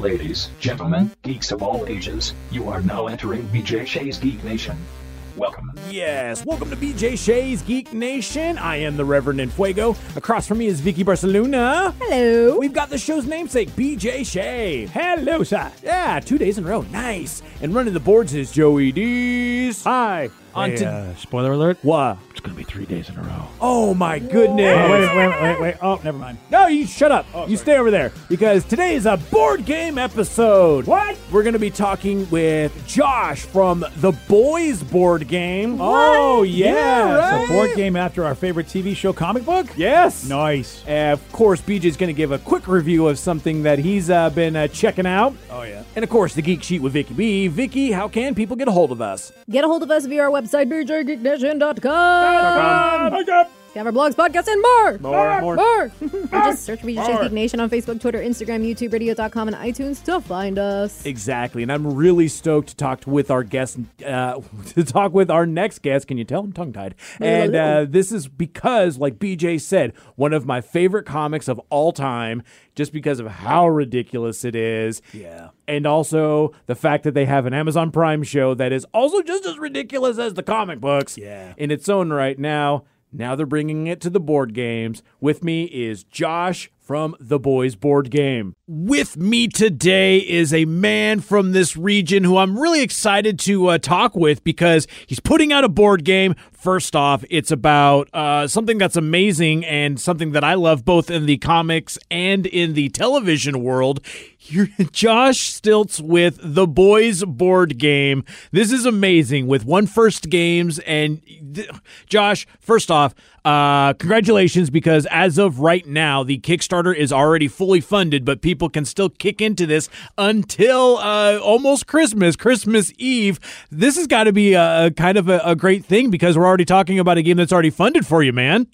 Ladies, gentlemen, geeks of all ages, you are now entering BJ Shea's Geek Nation. Welcome. Yes, welcome to BJ Shea's Geek Nation. I am the Reverend Enfuego. Across from me is Vicky Barcelona. Hello. We've got the show's namesake, BJ Shea. Hello, sir. Yeah, two days in a row. Nice. And running the boards is Joey Dees. Hi. On Hey, to- uh, spoiler alert. What? It's going to be three days in a row. Oh my goodness. Oh, wait, wait, wait, wait. Oh, never mind. No, you shut up. you stay over there because today is a board game episode. What? We're going to be talking with Josh from the Boys board game. What? Oh, yeah. It's a board game after our favorite TV show, comic book? Yes. Nice. Uh, of course, BJ's going to give a quick review of something that he's uh, been uh, checking out. Oh, yeah. And of course, the Geek Sheet with Vicky B. Vicky, how can people get a hold of us? Get a hold of us via our website, bjgeeknation.com. Bye. Bye. Bye. Bye. We have our blogs, podcasts, and more. More, more. More. Or just search BJ Shea's Geek Nation on Facebook, Twitter, Instagram, YouTube, radio.com, and iTunes to find us. Exactly, and I'm really stoked to talk with our guest, uh, to talk with our next guest. Can you tell I'm tongue tied? And uh, this is because, like BJ said, one of my favorite comics of all time, just because of how ridiculous it is. Yeah. And also the fact that they have an Amazon Prime show that is also just as ridiculous as the comic books. Yeah. In its own right now. Now they're bringing it to the board games. With me is Josh from the Boys Board Game. With me today is a man from this region who I'm really excited to uh, talk with because he's putting out a board game. First off, it's about uh, something that's amazing and something that I love both in the comics and in the television world. You're Josh Stilts with the Boys board game. This is amazing with 1First Games and th- Josh, first off, uh, congratulations because as of right now, the Kickstarter is already fully funded, but people can still kick into this until uh, almost Christmas, Christmas Eve. This has got to be a, a kind of a, a great thing because we're already talking about a game that's already funded for you, man.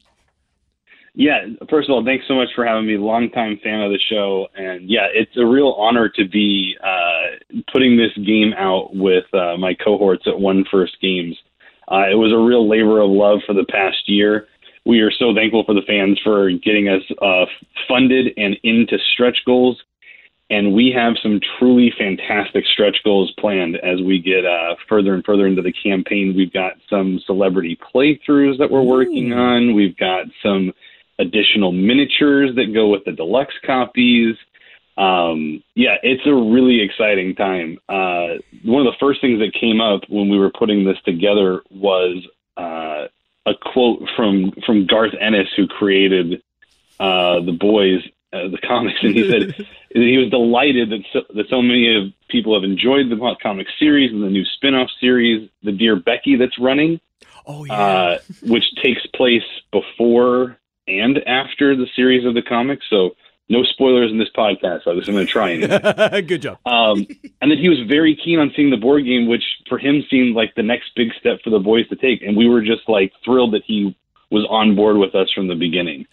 Yeah, first of all, thanks so much for having me. Longtime fan of the show, and yeah, it's a real honor to be uh, putting this game out with uh, my cohorts at 1First Games. Uh, it was a real labor of love for the past year. We are so thankful for the fans for getting us uh, funded and into stretch goals, and we have some truly fantastic stretch goals planned as we get uh, further and further into the campaign. We've got some celebrity playthroughs that we're working on. We've got some additional miniatures that go with the deluxe copies. Um, yeah, it's a really exciting time. Uh, one of the first things that came up when we were putting this together was uh, a quote from from Garth Ennis, who created uh, the boys, uh, the comics, and he said he was delighted that so, that so many of people have enjoyed the comic series and the new spin-off series, the Dear Becky, that's running Oh uh, which takes place before and after the series of the comics. So no spoilers in this podcast. So I'm going to try anyway. Good job. um, and then he was very keen on seeing the board game, which for him seemed like the next big step for the boys to take. And we were just like thrilled that he was on board with us from the beginning.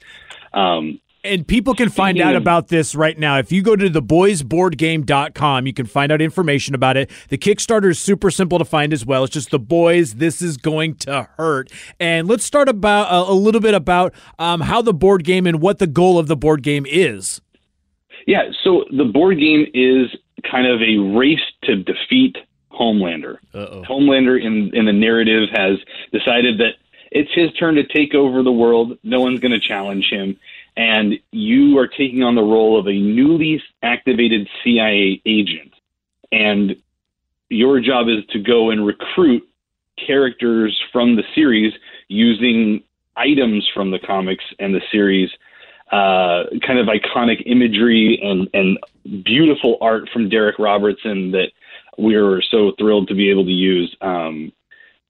Um, And people can find out about this right now. If you go to theboysboardgame.com, you can find out information about it. The Kickstarter is super simple to find as well. It's just the boys. This is going to hurt. And let's start about uh, a little bit about um, how the board game and what the goal of the board game is. Yeah, so the board game is kind of a race to defeat Homelander. Uh-oh. Homelander in in the narrative has decided that it's his turn to take over the world. No one's going to challenge him, and you are taking on the role of a newly activated CIA agent, and your job is to go and recruit characters from the series using items from the comics and the series uh, kind of iconic imagery and, and beautiful art from Darick Robertson that we were so thrilled to be able to use. Um,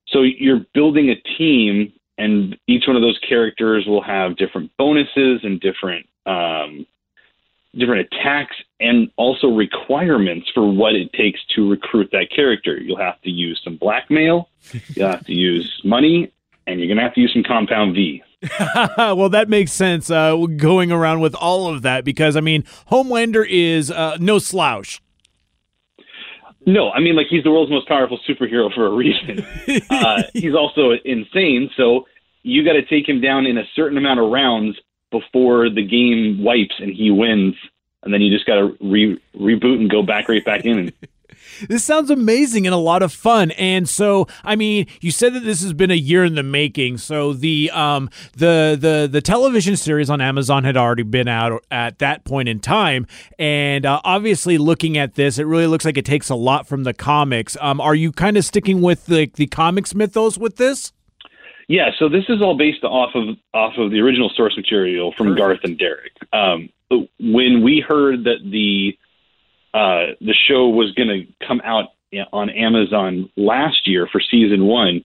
so you're building a team, and each one of those characters will have different bonuses and different um, different attacks, and also requirements for what it takes to recruit that character. You'll have to use some blackmail, you'll have to use money, and you're going to have to use some compound V. well, that makes sense uh, going around with all of that because, I mean, Homelander is uh, no slouch. No, I mean like he's the world's most powerful superhero for a reason. uh, he's also insane, so you got to take him down in a certain amount of rounds before the game wipes and he wins and then you just got to re- reboot and go back right back in. And, This sounds amazing and a lot of fun. And so, I mean, you said that this has been a year in the making. So the um the the the television series on Amazon had already been out at that point in time, and uh, obviously, looking at this, it really looks like it takes a lot from the comics. Um, are you kind of sticking with the the comics mythos with this? yeah, so this is all based off of off of the original source material from Garth and Darick. Um, when we heard that the uh, the show was going to come out on Amazon last year for season one,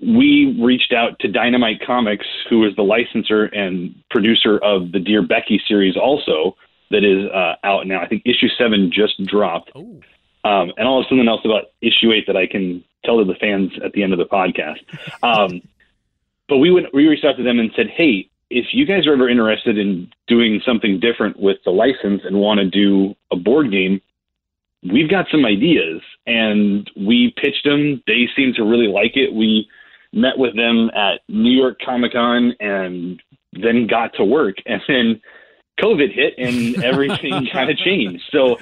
we reached out to Dynamite Comics, who is the licensor and producer of the Dear Becky series, also that is uh, out now. I think issue seven just dropped. Oh. Um, and I'll have something else about issue eight that I can tell to the fans at the end of the podcast. Um, but we went, we reached out to them and said, hey, if you guys are ever interested in doing something different with the license and want to do a board game, we've got some ideas. And we pitched them. They seemed to really like it. We met with them at New York Comic Con and then got to work. And then COVID hit and everything kind of changed. So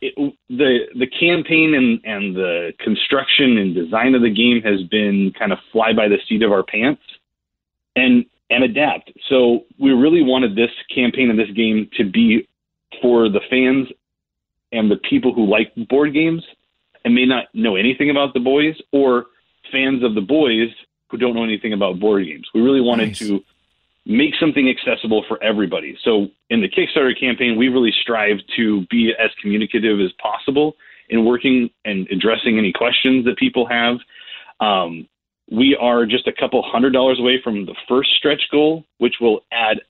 it, the the campaign and, and the construction and design of the game has been kind of fly by the seat of our pants and and adapt. So we really wanted this campaign and this game to be for the fans and the people who like board games and may not know anything about the boys or fans of the boys who don't know anything about board games. We really wanted Nice. to make something accessible for everybody. So in the Kickstarter campaign, we really strive to be as communicative as possible in working and addressing any questions that people have. Um, we are just a couple hundred dollars away from the first stretch goal, which will add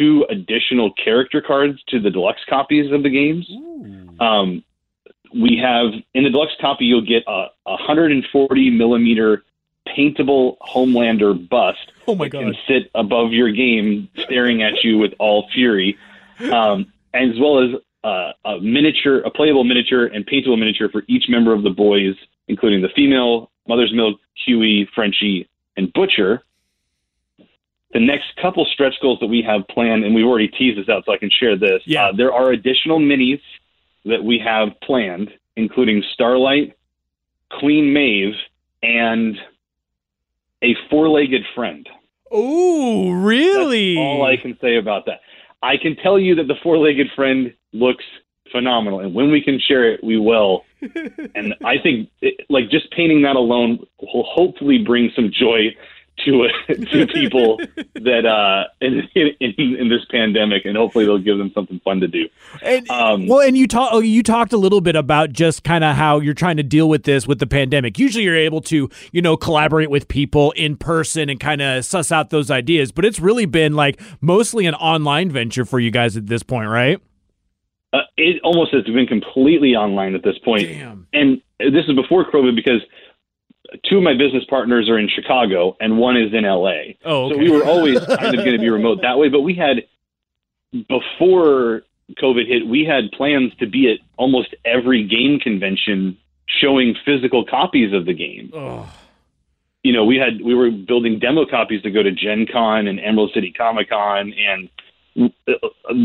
two additional character cards to the deluxe copies of the games. Um, we have in the deluxe copy, you'll get a, a 140 millimeter paintable Homelander bust Oh my god! can sit above your game, staring at you with all fury, um, as well as uh, a miniature, a playable miniature, and paintable miniature for each member of the boys, including the female, Mother's Milk, Huey, Frenchie, and Butcher. The next couple stretch goals that we have planned, and we've already teased this out, so I can share this. Yeah. Uh, there are additional minis that we have planned, including Starlight, Queen Maeve, and a four-legged friend. Oh, really? That's all I can say about that. I can tell you that the four-legged friend looks phenomenal, and when we can share it, we will. and I think, it, like, just painting that alone will hopefully bring some joy to to people that uh in, in in this pandemic, and hopefully they'll give them something fun to do. And, Um, well, and you talk, oh, you talked a little bit about just kind of how you're trying to deal with this with the pandemic. Usually, you're able to, you know, collaborate with people in person and kind of suss out those ideas. But it's really been like mostly an online venture for you guys at this point, right? Uh, it almost has been completely online at this point. Damn. And this is before COVID because two of my business partners are in Chicago and one is in LA. Oh, So we were always kind of going to be remote that way. But we had, before COVID hit, we had plans to be at almost every game convention showing physical copies of the game. Ugh. You know, we had we were building demo copies to go to Gen Con and Emerald City Comic Con, and uh,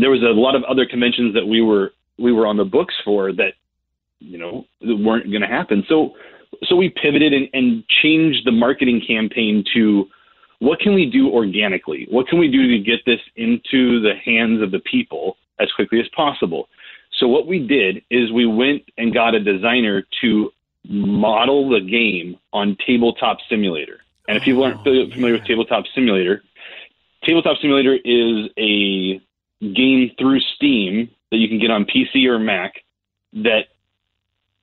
there was a lot of other conventions that we were we were on the books for that you know weren't going to happen. So so we pivoted and, and changed the marketing campaign to what can we do organically? What can we do to get this into the hands of the people as quickly as possible? So what we did is we went and got a designer to model the game on Tabletop Simulator. And if people aren't familiar oh, familiar with Tabletop Simulator, Tabletop Simulator is a game through Steam that you can get on PC or Mac that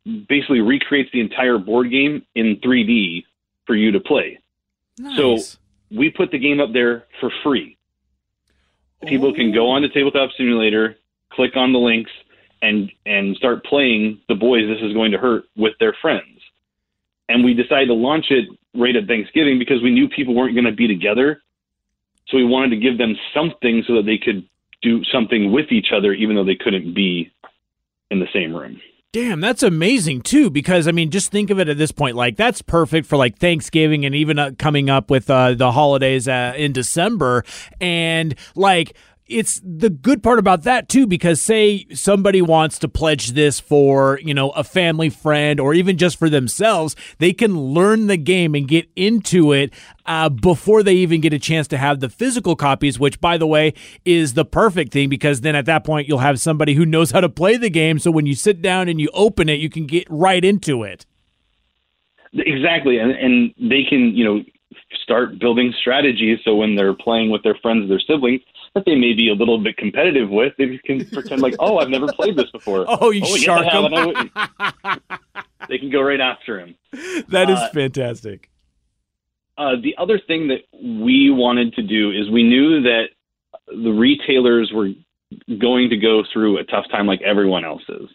basically recreates the entire board game in 3D for you to play. So we put the game up there for free. People can go oh. on to Tabletop Simulator, click on the links, and and start playing the boys. This is going to hurt with their friends. And we decided to launch it right at Thanksgiving because we knew people weren't going to be together. So we wanted to give them something so that they could do something with each other, even though they couldn't be in the same room. Damn, that's amazing too. Because I mean, just think of it at this point. Like that's perfect for like Thanksgiving and even uh, coming up with uh, the holidays uh, in December. And like it's the good part about that too because say somebody wants to pledge this for you know a family friend or even just for themselves they can learn the game and get into it uh, before they even get a chance to have the physical copies which by the way is the perfect thing because then at that point you'll have somebody who knows how to play the game so when you sit down and you open it you can get right into it. Exactly, and and they can you know start building strategies so when they're playing with their friends, their siblings, that they may be a little bit competitive with, they can pretend like, oh, I've never played this before. Oh, you yes, shark I have, him. and I- they can go right after him. That is Uh, fantastic Uh, the other thing that we wanted to do is we knew that the retailers were going to go through a tough time like everyone else is.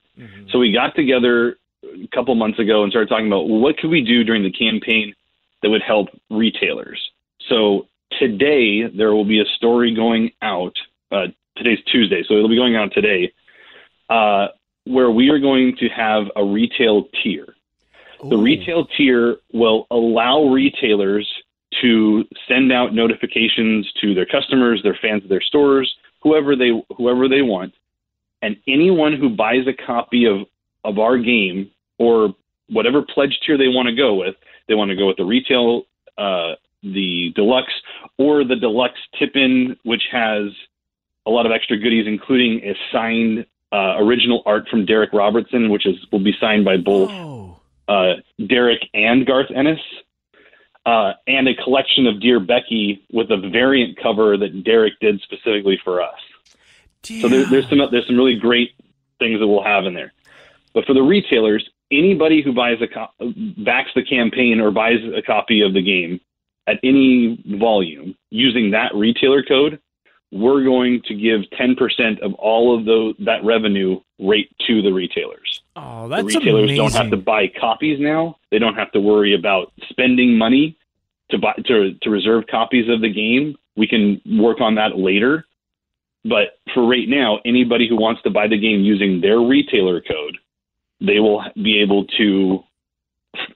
So we got together a couple months ago and started talking about what could we do during the campaign that would help retailers. So today there will be a story going out. Uh, today's Tuesday, so it'll be going out today, uh, where we are going to have a retail tier. The retail tier will allow retailers to send out notifications to their customers, their fans of their stores, whoever they whoever they want, and anyone who buys a copy of of our game or whatever pledge tier they want to go with, they want to go with the retail, uh, the deluxe, or the deluxe tip-in, which has a lot of extra goodies, including a signed uh, original art from Darick Robertson, which is will be signed by both oh uh, Darick and Garth Ennis, uh, and a collection of Dear Becky with a variant cover that Darick did specifically for us. So there, there's some there's some really great things that we'll have in there. But for the retailers, anybody who buys a co- backs the campaign or buys a copy of the game at any volume using that retailer code, we're going to give 10% of all of those that revenue rate to the retailers oh that's the retailers amazing don't have to buy copies now. They don't have to worry about spending money to buy to to reserve copies of the game. We can work on that later. But for right now, anybody who wants to buy the game using their retailer code, they will be able to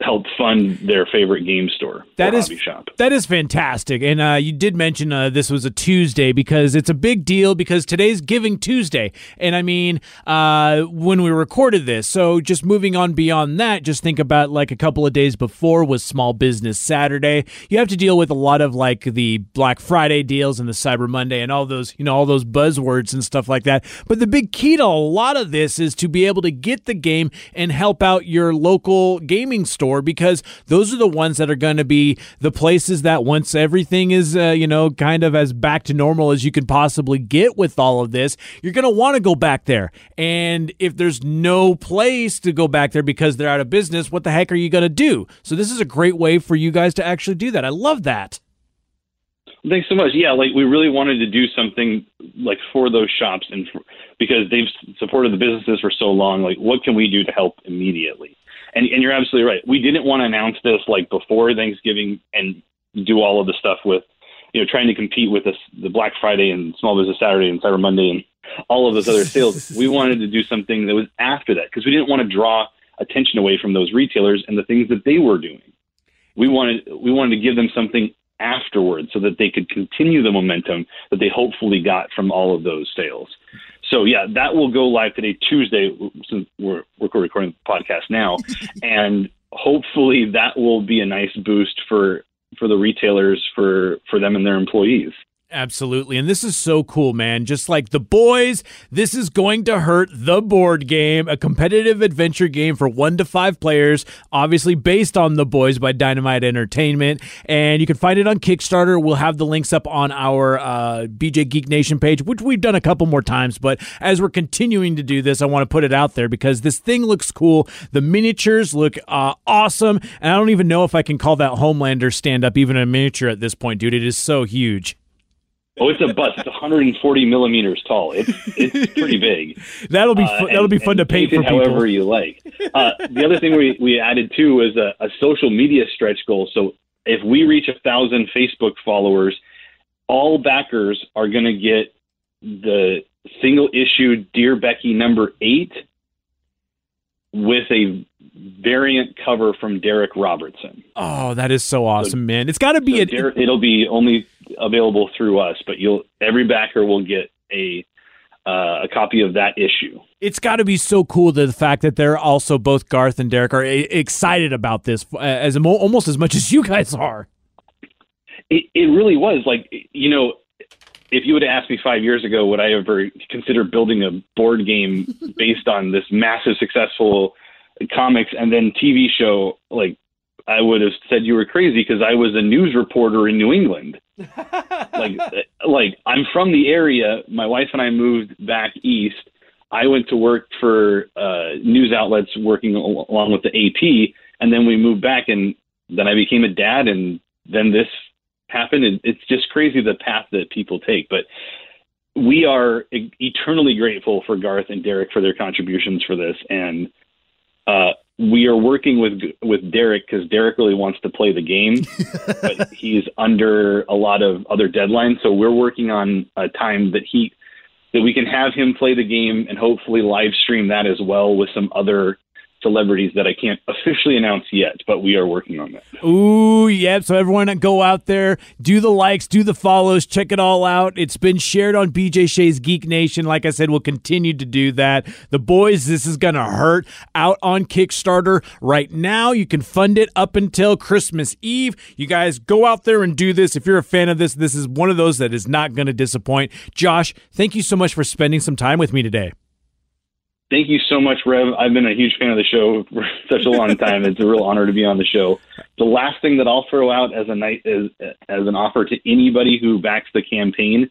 help fund their favorite game store That is shop. That is fantastic. And uh, you did mention uh, this was a Tuesday because it's a big deal because today's Giving Tuesday. And I mean, uh, when we recorded this, so just moving on beyond that, just think about like a couple of days before was Small Business Saturday. You have to deal with a lot of like the Black Friday deals and the Cyber Monday and all those, you know, all those buzzwords and stuff like that. But the big key to a lot of this is to be able to get the game and help out your local gaming store because those are the ones that are going to be the places that once everything is uh, you know kind of as back to normal as you can possibly get with all of this you're going to want to go back there and if there's no place to go back there because they're out of business what the heck are you going to do so this is a great way for you guys to actually do that i love that Thanks so much. Yeah, like we really wanted to do something like for those shops and for, because they've supported the businesses for so long. Like, what can we do to help immediately? And and you're absolutely right. We didn't want to announce this like before Thanksgiving and do all of the stuff with you know trying to compete with this, the Black Friday and Small Business Saturday and Cyber Monday and all of those other sales. we wanted to do something that was after that because we didn't want to draw attention away from those retailers and the things that they were doing. We wanted we wanted to give them something afterwards so that they could continue the momentum that they hopefully got from all of those sales. So yeah, that will go live today, Tuesday, since we're, we're recording the podcast now, and hopefully that will be a nice boost for for the retailers for for them and their employees. Absolutely. And this is so cool, man. Just like the boys, this is going to hurt the board game, a competitive adventure game for one to five players, obviously based on the boys by Dynamite Entertainment. And you can find it on Kickstarter. We'll have the links up on our uh, BJ Geek Nation page, which we've done a couple more times. But as we're continuing to do this, I want to put it out there because this thing looks cool. The miniatures look uh, awesome. And I don't even know if I can call that Homelander stand up even a miniature at this point, dude. It is so huge. Oh, it's a bus. It's 140 millimeters tall. It's it's pretty big. That'll be Uh, fu- that'll be fun to paint paint for people. However you like. Uh, the other thing we, we added too is a, a social media stretch goal. So if we reach a thousand Facebook followers, all backers are going to get the single issue Dear Becky number eight with a variant cover from Darick Robertson. Oh, that is so awesome, man! It's got to be So a Darick- it'll be only available through us, but you'll every backer will get a uh, a copy of that issue. It's got to be so cool that the fact that they're also both Garth and Darick are e- excited about this uh, as almost as much as you guys are. It, it really was like you know, if you would have asked me five years ago, would I ever consider building a board game based on this massive successful comics and then TV show? Like, I would have said you were crazy because I was a news reporter in New England. like, like I'm from the area. My wife and I moved back east. I went to work for uh, news outlets, working al- along with the AP, and then we moved back, and then I became a dad, and then this happened. And it's just crazy the path that people take, but we are e- eternally grateful for Garth and Darick for their contributions for this, and uh, we are working with with Darick because Darick really wants to play the game, but he's under a lot of other deadlines. So we're working on a time that he that we can have him play the game and hopefully live stream that as well with some other celebrities that I can't officially announce yet, but we are working on that. Ooh, yep. So everyone go out there, do the likes, do the follows, check it all out. It's been shared on BJ Shea's Geek Nation. Like I said, we'll continue to do that. The boys, this is gonna hurt. Out on Kickstarter right now. You can fund it up until Christmas Eve. You guys go out there and do this. If you're a fan of this, this is one of those that is not gonna disappoint. Josh, thank you so much for spending some time with me today. Thank you so much, Rev. I've been a huge fan of the show for such a long time. it's a real honor to be on the show. The last thing that I'll throw out as a night as as an offer to anybody who backs the campaign,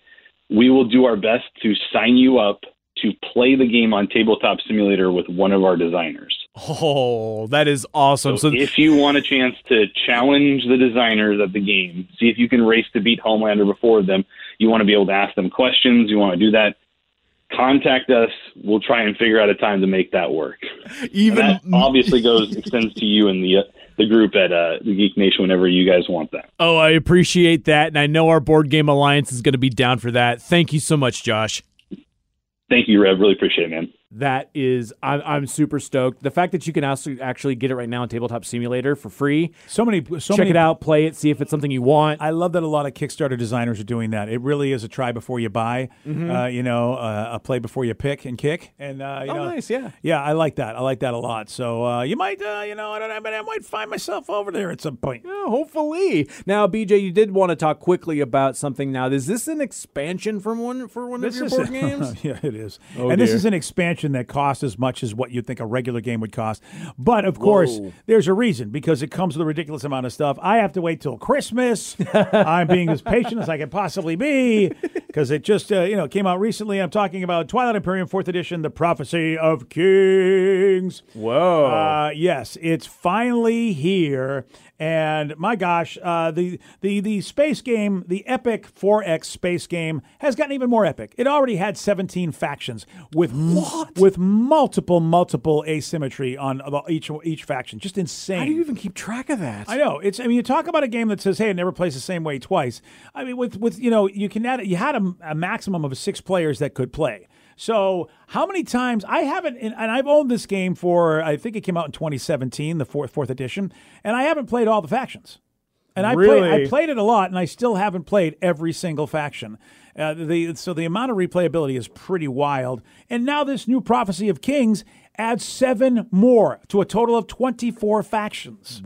we will do our best to sign you up to play the game on Tabletop Simulator with one of our designers. Oh, that is awesome. So, So, if you want a chance to challenge the designers of the game, see if you can race to beat Homelander before them, you want to be able to ask them questions, you want to do that, contact us. We'll try and figure out a time to make that work. Even that obviously goes extends to you and the uh, the group at uh, the Geek Nation whenever you guys want that. Oh, I appreciate that. And I know our Board Game Alliance is going to be down for that. Thank you so much, Josh. Thank you, Rev. Really appreciate it, man. That is, I'm, I'm super stoked. The fact that you can also actually get it right now on Tabletop Simulator for free. So many, so Check many. it out, play it, see if it's something you want. I love that a lot of Kickstarter designers are doing that. It really is a try before you buy. Uh, you know, uh, a play before you pick and kick. And uh, you Oh, know, nice, yeah. yeah, I like that. I like that a lot. So uh, you might, uh, you know, I don't know, but I might find myself over there at some point. Yeah, hopefully. Now, BJ, you did want to talk quickly about something. Now, is this an expansion from one for one of your board games? yeah, it is. Oh, and this is an expansion that costs as much as what you'd think a regular game would cost. But of course, there's a reason because it comes with a ridiculous amount of stuff. I have to wait till Christmas. I'm being as patient as I can possibly be because it just uh, you know came out recently. I'm talking about Twilight Imperium Fourth Edition: The Prophecy of Kings. Whoa. Uh, yes, it's finally here, and my gosh, uh, the the the space game, the epic 4X space game, has gotten even more epic. It already had 17 factions with with multiple multiple asymmetry on each each faction, just insane. How do you even keep track of that? I know it's. I mean, you talk about a game that says, "Hey, it never plays the same way twice." I mean, with with you know, you can add. You had a, a maximum of six players that could play. So how many times I haven't, and I've owned this game for I think it came out in 2017, the fourth fourth edition, and I haven't played all the factions. And I Really? played, I played it a lot, and I still haven't played every single faction. Uh, the so the amount of replayability is pretty wild. And now this new prophecy of kings adds seven more to a total of twenty four factions.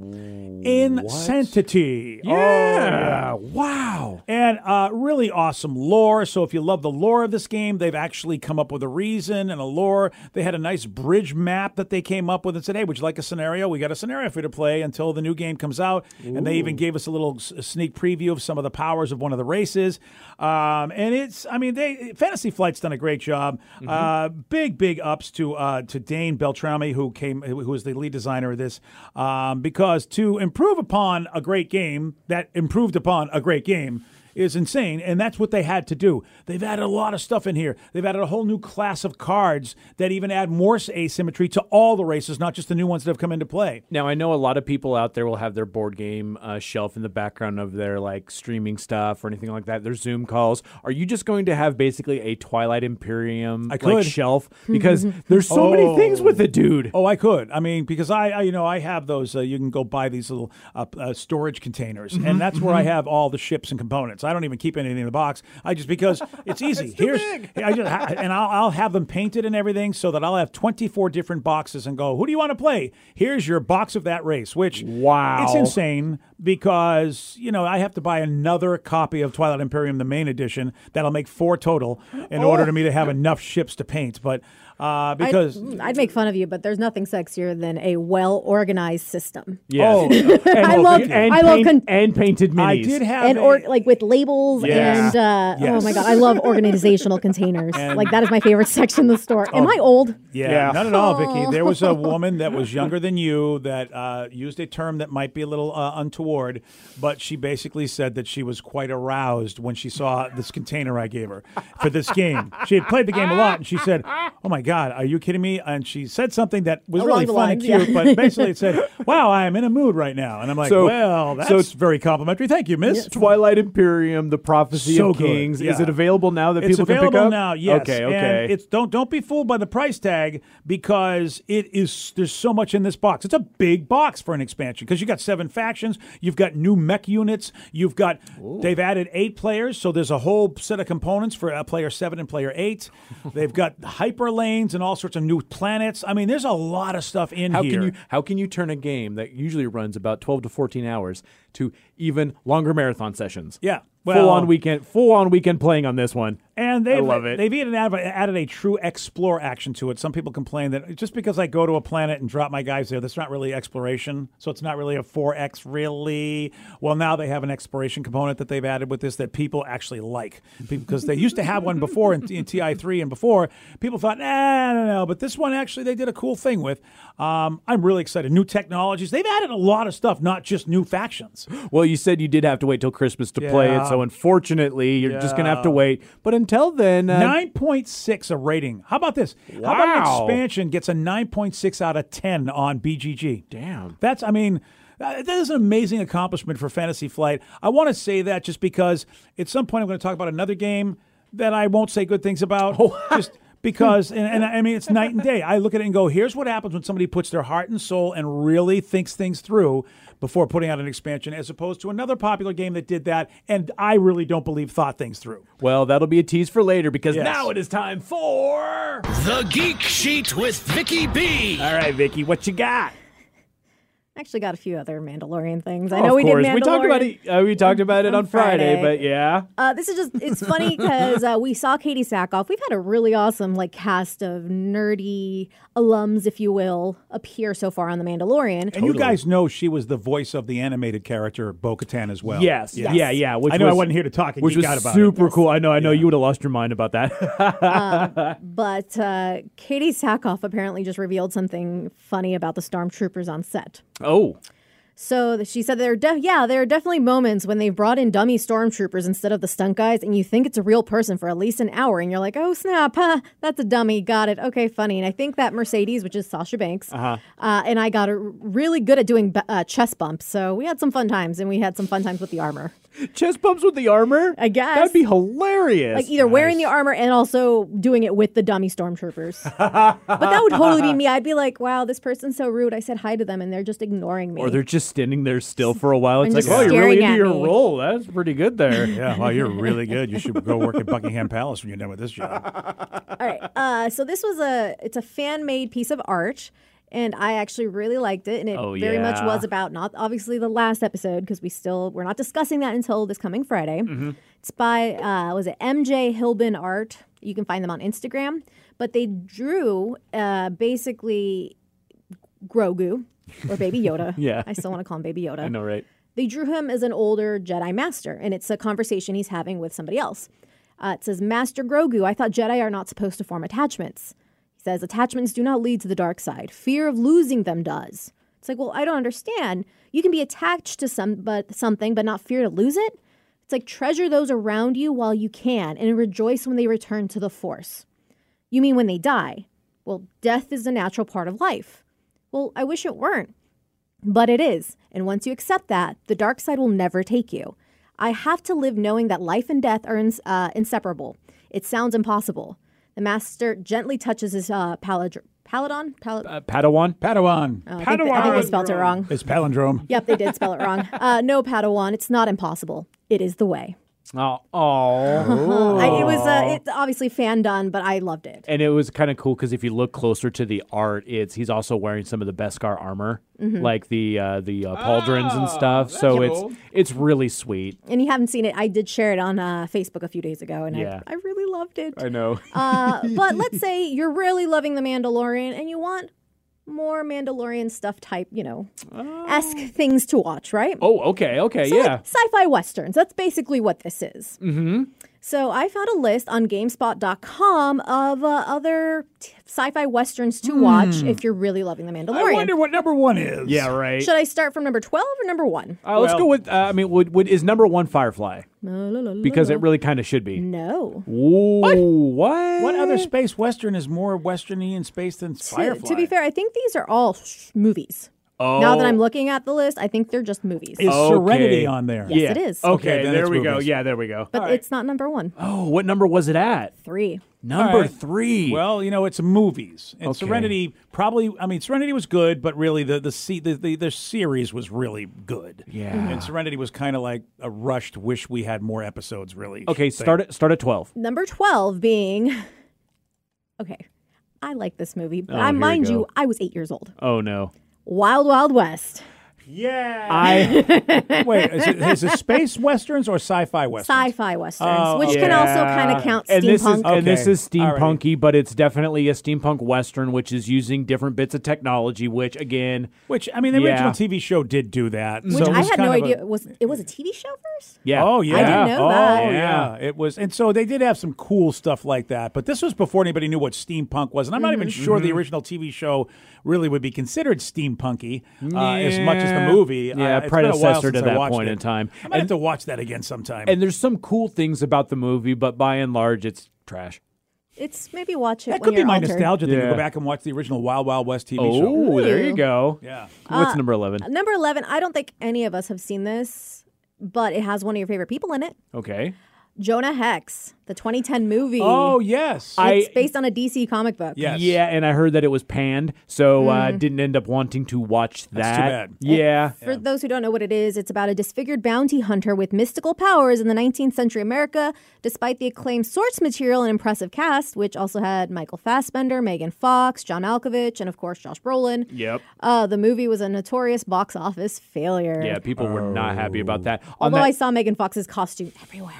Insanity! Oh, Yeah. Wow. and uh, really awesome lore. So if you love the lore of this game, they've actually come up with a reason and a lore. They had a nice bridge map that they came up with and said, "Hey, would you like a scenario? We got a scenario for you to play until the new game comes out." And they even gave us a little sneak preview of some of the powers of one of the races. Um, and it's, I mean, they Fantasy Flight's done a great job. Uh, big, big ups to uh, to Dane Beltrami, who came, who was the lead designer of this, um, because to improve upon a great game that improved upon a great game is insane, and that's what they had to do. They've added a lot of stuff in here. They've added a whole new class of cards that even add more asymmetry to all the races, not just the new ones that have come into play. Now I know a lot of people out there will have their board game uh, shelf in the background of their like streaming stuff or anything like that. Their Zoom calls. Are you just going to have basically a Twilight Imperium I like could. shelf because there's so many Oh. things with it, dude? Oh, I could. I mean, because I, I you know, I have those. Uh, you can go buy these little uh, uh, storage containers, and that's where I have all the ships and components. I don't even keep anything in the box. I just because it's easy. Here's I just and I'll, I'll have them painted and everything so that I'll have 24 different boxes and go. Who do you want to play? Here's your box of that race. Which Wow. it's insane because you know I have to buy another copy of Twilight Imperium, the main edition. That'll make four total in order to me to have enough ships to paint. But uh, because I'd, I'd make fun of you, but there's nothing sexier than a well organized system. Yes. Oh, and, I love- and, I love paint- con- and painted minis. I did have and a- or like with labels Yes. and uh, oh my god, I love organizational containers. like that is my favorite section of the store. Am I old? Yeah, Yeah. not at all, Vicky. There was a woman that was younger than you that uh, used a term that might be a little uh, untoward, but she basically said that she was quite aroused when she saw this container I gave her for this game. She had played the game a lot, and she said, "Oh my God, are you kidding me?" And she said something that was Along really the fun and cute, yeah. but basically it said, "Wow, I am in a mood right now," and I'm like, So- "Well, that's so- very complimentary. Thank you, Miss." Twilight Imperium, the Prophecy So of good, Kings. Is it available now that It's people can pick up? available now. Yes. Okay. And Okay. it's don't don't be fooled by the price tag because it is there's so much in this box. It's a big box for an expansion because you've got seven factions, you've got new mech units, you've got they've added eight players, so there's a whole set of components for uh, player seven and player eight. they've got hyper lanes and all sorts of new planets. I mean, there's a lot of stuff in how here. can you how can you turn a game that usually runs about 12 to 14 hours to even longer marathon sessions? Yeah. full on weekend full on weekend playing on this one. And they've, love it. they've even added, added a true explore action to it. Some people complain that just because I go to a planet and drop my guys there, that's not really exploration. So it's not really a 4X, really. Well, now they have an exploration component that they've added with this that people actually like. Because they used to have one before in, in TI3 and before. People thought, nah, no, no. But this one actually they did a cool thing with. Um, I'm really excited. New technologies. They've added a lot of stuff, not just new factions. Well, you said you did have to wait till Christmas to play it, so unfortunately, you're just going to have to wait. But until then, uh, 9.6 a rating. How about this? How about an expansion gets a 9.6 out of 10 on BGG? Damn. That's, I mean, uh, that is an amazing accomplishment for Fantasy Flight. I want to say that just because at some point I'm going to talk about another game that I won't say good things about. just because, and, and I mean, it's night and day. I look at it and go, here's what happens when somebody puts their heart and soul and really thinks things through before putting out an expansion, as opposed to another popular game that did that, and I really don't believe thought things through. well, that'll be a tease for later because Yes. now it is time for. The Geek Sheet with Vicky B. All right, Vicky, what you got? Actually, got a few other Mandalorian things. I Oh, know of we course. did Mandalorian. We talked about it. Uh, we talked about it on, on Friday, Friday. but yeah. Uh, this is just, it's funny because uh, we saw Katee Sackhoff. We've had a really awesome like cast of nerdy alums, if you will, appear so far on The Mandalorian. And you guys know she was the voice of the animated character Bo Katan as well. Yes. Yes. Yeah. Yeah. Which I know was, I wasn't here to talk and Which geek was out about super it. cool. I know. I know. You would have lost your mind about that. But uh, Katee Sackhoff apparently just revealed something funny about the stormtroopers on set. Oh. So she said there are de- yeah, there are definitely moments when they've brought in dummy stormtroopers instead of the stunt guys, and you think it's a real person for at least an hour, and you're like, oh snap, huh, that's a dummy. Got it. Okay, funny. And I think that Mercedes, which is Sasha Banks, uh-huh. and I got a, really good at doing b- uh, chest bumps. So we had some fun times, and we had some fun times with the armor. Chest bumps with the armor? I guess. That'd be hilarious. Like either wearing the armor and also doing it with the dummy stormtroopers. but that would totally be me. I'd be like, wow, this person's so rude. I said hi to them, and they're just ignoring me. or they're just standing there still for a while. It's And like, oh, you're really into your me. role. That's pretty good there. Yeah, well, you're really good. You should go work at Buckingham Palace when you're done with this job. All right. Uh, so this was a it's a fan made piece of art, and I actually really liked it, and it Oh, very much was about not obviously the last episode because we still we're not discussing that until this coming Friday. Mm-hmm. It's by uh, was it MJ Hilbin Art? You can find them on Instagram, but they drew uh, basically Grogu or Baby Yoda. Yeah. I still want to call him Baby Yoda I know, right? they drew him as an older Jedi Master, and it's a conversation he's having with somebody else. Uh, it says, Master Grogu, I thought Jedi are not supposed to form attachments. Says, attachments do not lead to the dark side. Fear of losing them does. It's like, well, I don't understand. You can be attached to some, but something, but not fear to lose it. It's like treasure those around you while you can, and rejoice when they return to the Force. You mean when they die? Well, death is a natural part of life. Well, I wish it weren't. But it is. And once you accept that, the dark side will never take you. I have to live knowing that life and death are uh, inseparable. It sounds impossible. The master gently touches his uh, palad- paladon. Pal- Uh, Padawan? Padawan. I, think they, I think they spelled it wrong. It's palindrome. Yep, they did spell it wrong. Uh, no, Padawan, it's not impossible. It is the way. Oh, oh. I, it was uh, it's obviously fan done, but I loved it. and it was kind of cool because if you look closer to the art, it's he's also wearing some of the Beskar armor, Mm-hmm. like the uh, the uh, pauldrons and stuff. So that's it's it's really sweet. And you haven't seen it. I did share it on uh, Facebook a few days ago, and Yeah. I, I really loved it. I know. Uh, but let's say you're really loving The Mandalorian and you want more Mandalorian stuff type, you know, esque things to watch, right? oh, okay, okay, So, yeah. like, sci-fi westerns. That's basically what this is. Mm-hmm. So I found a list on GameSpot.com of uh, other t- sci-fi westerns to watch if you're really loving The Mandalorian. I wonder what number one is. yeah, right. Should I start from number 12 or number 1? Uh, let's Well- go with. Uh, I mean, would, would is number one Firefly because it really kind of should be. No. Ooh, what? What other space western is more westerny in space than To, Firefly? to be fair, I think these are all sh- movies. Oh, Now that oh. I'm looking at the list, I think they're just movies. is Okay. Serenity on there? Yes, yeah. it is. Okay, Okay, there it's we go. Yeah, there we go. but it's not number one. Oh, what number was it at? Three. Number right. three. Well, you know, it's movies, and Okay. Serenity probably. I mean, Serenity was good, but really the the the, the, the series was really good. Yeah. and Serenity was kind of like a rushed. Wish we had more episodes. Really. okay, thing. start at start at twelve. Number 12 being. Okay. I like this movie, but Oh, I, mind go. you, I was eight years old. Oh no. Wild Wild West. Yeah. I Wait, is it, is it space westerns or sci-fi westerns? Sci-fi westerns, Oh, which can also kind of count and this is steampunk. and this is steampunky, but it's definitely a steampunk western, which is using different bits of technology. Which again, Which I mean, the Yeah. original TV show did do that. which so I had no kind of a- idea was it was a TV show first. yeah. Oh yeah, I didn't know oh that. yeah. it was, and so they did have some cool stuff like that. But this was before anybody knew what steampunk was, and I'm not even Mm-hmm. sure the original TV show really would be considered steampunky uh, as much as the movie. Yeah, uh, it's been a while predecessor to I that point it. in time. I might have to watch that again sometime. And there's some cool things about the movie, but by and large, it's trash. It's maybe watch it that when could be you're my altered. nostalgia thing. to Yeah. Go back and watch the original Wild Wild West TV show. Oh, there you go. Yeah. What's number eleven? Number 11, I don't think any of us have seen this, but it has one of your favorite people in it. Okay. Jonah Hex, the 2010 movie. Oh yes. it's I- based on a DC comic book. Yes. Yeah, and I heard that it was panned, so uh, didn't end up wanting to watch that. That's too bad. Yeah. For those who don't know what it is, it's about a disfigured bounty hunter with mystical powers in the 19th century America. Despite the acclaimed source material and impressive cast, which also had Michael Fassbender, Megan Fox, John Malkovich, and of course Josh Brolin, Yep. uh, the movie was a notorious box office failure. Yeah, people were not happy about that. On Although I saw Megan Fox's costume everywhere.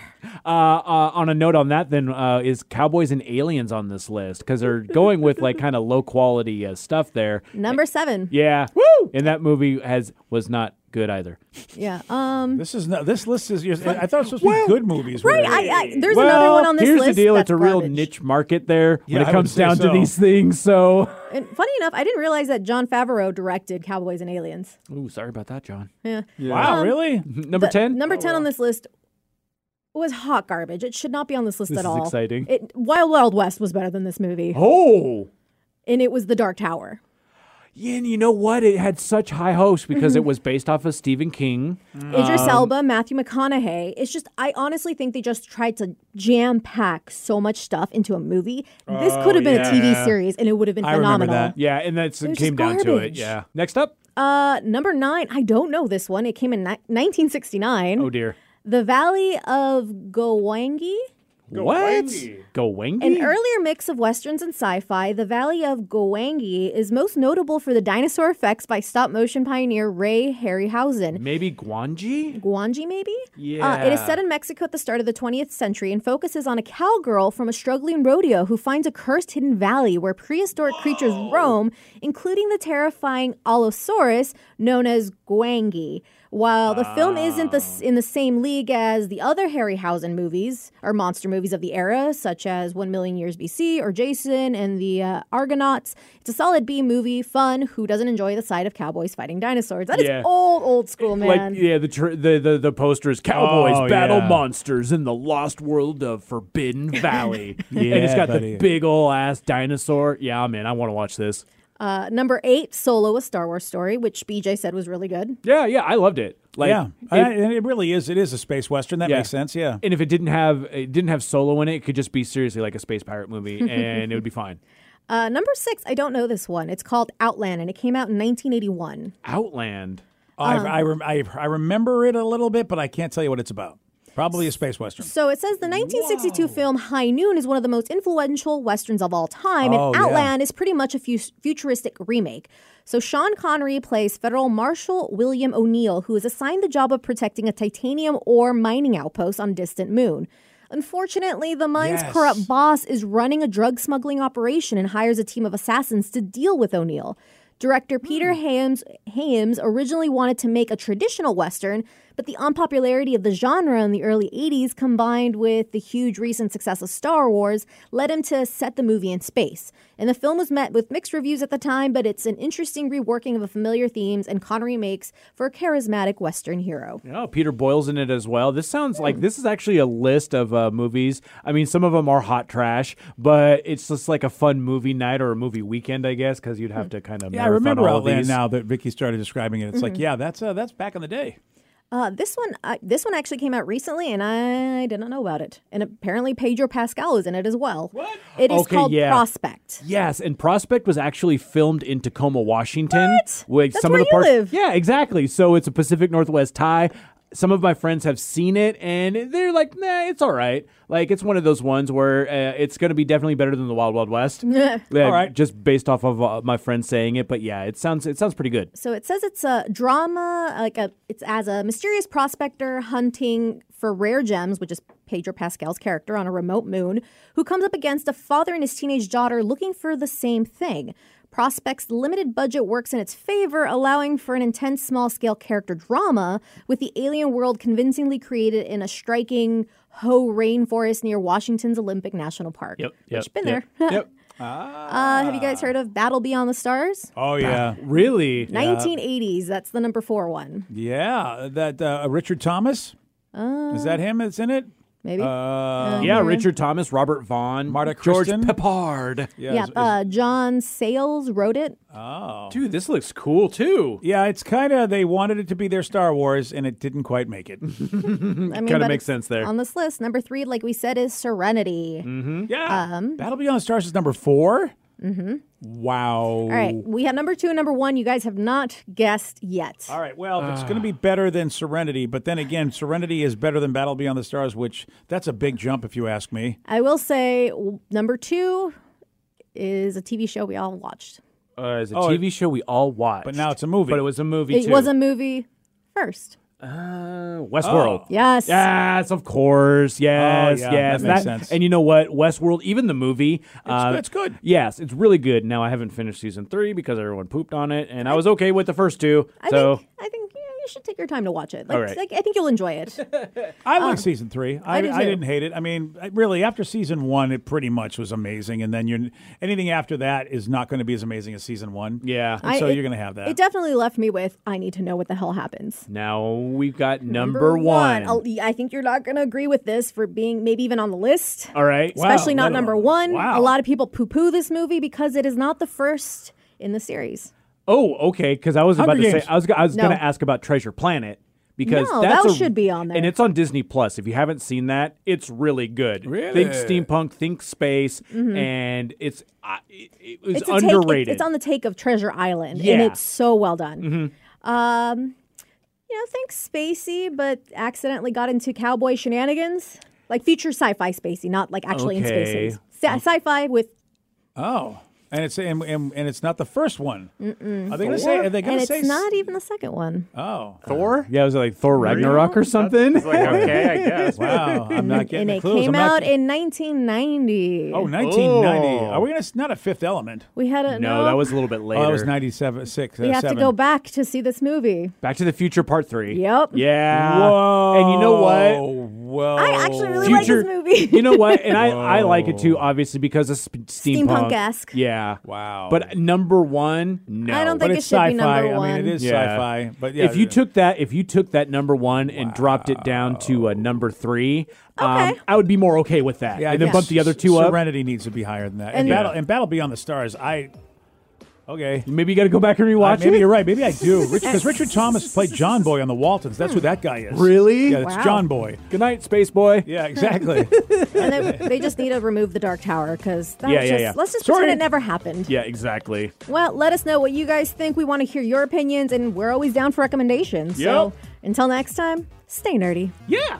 uh, uh, on a note on that, then uh, is Cowboys and Aliens on this list because they're going with like kind of low quality uh, stuff there. Number seven. Yeah. Woo! And that movie has was not good either. Yeah. Um. This is not, this list is. Yours, I thought it was supposed to be good movies. Right. I, I, there's another one on this here's list. Here's the deal: that's it's a real garbage. niche market there Yeah, when it comes say down to these things. So, And funny enough, I didn't realize that Jon Favreau directed Cowboys and Aliens. ooh, sorry about that, John. Yeah. Wow, Um, really? Number ten. Number 10 on this list was hot garbage. It should not be on this list This at is all. exciting. It, Wild Wild West was better than this movie. Oh. And it was The Dark Tower. Yeah, and you know what? It had such high hopes because it was based off of Stephen King. Idris Um, Elba, Matthew McConaughey. It's just, I honestly think they just tried to jam pack so much stuff into a movie. This could have been a TV series and it would have been I remember phenomenal. that. Yeah, and that's it was came just down to it. garbage. Yeah. Next up. Uh, number nine, I don't know this one. It came in ni- 1969. Oh dear. The Valley of Gowangi. What? Gowangi? An earlier mix of westerns and sci-fi, The Valley of Gowangi is most notable for the dinosaur effects by stop-motion pioneer Ray Harryhausen. Maybe Guanji? Guanji, maybe? Uh, it is set in Mexico at the start of the 20th century and focuses on a cowgirl from a struggling rodeo who finds a cursed hidden valley where prehistoric creatures roam, including the terrifying Allosaurus known as Gwangi. While the film isn't the, in the same league as the other Harryhausen movies or monster movies of the era, such as One Million Years BC or Jason and the uh, Argonauts, it's a solid B movie, fun. Who doesn't enjoy the sight of cowboys fighting dinosaurs? That is Yeah. old, old school, man. Like yeah, the, tr- the the the poster is cowboys Oh, battle yeah. monsters in the lost world of Forbidden Valley, and it's got buddy. the big old ass dinosaur. Yeah, man, I want to watch this. Uh, number eight, Solo, a Star Wars story, which BJ said was really good. Yeah, yeah, I loved it. Like, yeah, it- I- and it really is. It is a space western. That Yeah. makes sense. Yeah. and if it didn't have it didn't have solo in it, it could just be seriously like a space pirate movie, and it would be fine. Uh, number six, I don't know this one. It's called Outland, and it came out in 1981. Outland. I, I, rem- I I remember it a little bit, but I can't tell you what it's about. Probably a space western. So it says the 1962 film High Noon is one of the most influential westerns of all time, Oh, and yeah. Outland is pretty much a fu- futuristic remake. So Sean Connery plays Federal Marshal William O'Neill, who is assigned the job of protecting a titanium ore mining outpost on distant moon. Unfortunately, the mine's Yes. corrupt boss is running a drug smuggling operation and hires a team of assassins to deal with O'Neill. Director Peter hmm. Haynes, Haynes originally wanted to make a traditional Western, but the unpopularity of the genre in the early 80s combined with the huge recent success of Star Wars led him to set the movie in space. And the film was met with mixed reviews at the time, but it's an interesting reworking of a familiar themes, and Connery makes for a charismatic Western hero. Oh, Peter Boyle's in it as well. This sounds like this is actually a list of uh, movies. I mean, some of them are hot trash, but it's just like a fun movie night or a movie weekend, I guess, because you'd have to kind of Yeah, I remember all of Outland these. now that Vicky started describing it. It's like, yeah, that's uh, that's back in the day. Uh, this one, uh, this one actually came out recently, and I did not know about it. And apparently, Pedro Pascal is in it as well. What? It is Okay, called yeah. Prospect. Yes, and Prospect was actually filmed in Tacoma, Washington. What? With That's some where of the you parts. live. Yeah, exactly. So it's a Pacific Northwest tie. Some of my friends have seen it, and they're like, "Nah, it's all right." Like it's one of those ones where uh, it's going to be definitely better than the Wild Wild West. yeah, All right. just based off of uh, my friends saying it, but yeah, it sounds it sounds pretty good. So it says it's a drama, like a it's as a mysterious prospector hunting for rare gems, which is Pedro Pascal's character on a remote moon, who comes up against a father and his teenage daughter looking for the same thing. Prospect's limited budget works in its favor, allowing for an intense small scale character drama, with the alien world convincingly created in a striking Hoh rainforest near Washington's Olympic National Park. yep, Which been yep, there. yep. Uh, have you guys heard of Battle Beyond the Stars? Oh yeah, Really? 1980s. That's the number four one. yeah. That uh, Richard Thomas is that him that's in it? Maybe. Uh, Yeah, Richard Thomas, Robert Vaughn, Marta George Kristen? Peppard. yeah. yeah, is- is- uh, John Sayles wrote it. oh. Dude, this looks cool too. Yeah, it's kind of they wanted it to be their Star Wars, and it didn't quite make it. I mean, Kinda makes sense there. On this list, number three, like we said, is Serenity. yeah, Um, Battle Beyond the Stars is number 4 Mm-hmm. Wow. All right, we have number two and number one. You guys have not guessed yet. All right. Well, it's going to be better than Serenity, but then again, Serenity is better than Battle Beyond the Stars, which that's a big jump if you ask me. I will say number two is a TV show we all watched. Uh, it's a Oh, TV show we all watched, But now it's a movie. But it was a movie It too. was a movie first. Uh, Westworld. Yes. Yes, of course. Yes, yeah, yes. that makes sense. And you know what? Westworld, even the movie, uh, it's good. Yes, it's really good. Now I haven't finished season three because everyone pooped on it, and I was okay with the first two. I so think I think yeah, you should take your time to watch it. Like, All right. like, I think you'll enjoy it. I like season three. I, I do I, didn't hate it. I mean, really, after season one, it pretty much was amazing, and then you're anything after that is not going to be as amazing as season one. yeah. And I- so it- you're going to have that. It definitely left me with I need to know what the hell happens. now we've got number, one. I'll- I think you're not going to agree with this for being maybe even on the list. All right. Wow. Especially not let number alone- one. wow. A lot of people poo poo this movie because it is not the first in the series. Oh, okay. Because I was about Hunger to Games. say I was I was No. going to ask about Treasure Planet. Because No, that's that a- should be on there. and it's on Disney Plus. If you haven't seen that, it's really good. Really? Think steampunk, think space, and it's uh, it, it was Mm-hmm. It's a take- underrated. it's, it's on the take of Treasure Island, and Yeah. it's so well done. Um, you know, think spacey, but accidentally got into cowboy shenanigans, like future sci-fi spacey, not like actually in Okay. spaces. Sci- sci-fi with, oh, and it's and, and, and it's not the first one. Are they going to say? Are they going and to it's say? not even the second one. Oh, Thor? Yeah, was it like Thor Ragnarok or something? okay, I guess. wow! I'm not getting and the it clues. came I'm not out get- in 1990. Oh, 1990. Oh. Are we going to not a Fifth Element? we had a no, that was a little bit later. Oh, that was 97, six. We uh, have seven. to go back to see this movie. Back to the Future Part Three. Yep. Yeah. Whoa! And you know what? Whoa! I actually really Future, like this movie. you know what? And I, I like it too, obviously because of sp- steampunk. Steampunk-esque. Yeah. Wow. But number one, no. I don't but think it it's should be sci-fi. number I mean, one. it is Yeah. sci-fi. But yeah, if you took that, if you took that number one and dropped it down to a number three, um, Okay. I would be more okay with that. yeah, and then I bump the other two up. Serenity needs to be higher than that. And, And- Battle and Battle Beyond the Stars. I okay. Maybe you got to go back and Uh, rewatch maybe it. you're right. Maybe I do. Because Richard Thomas played John Boy on the Waltons. That's who that guy is. Really? Yeah, it's Wow. John Boy. Good night, Space Boy. Yeah, exactly. and they, they just need to remove the Dark Tower because that Yeah, yeah, just, yeah. let's just Sorry. pretend it never happened. Yeah, exactly. Well, let us know what you guys think. We want to hear your opinions, and we're always down for recommendations. So until next time, stay nerdy. Yeah.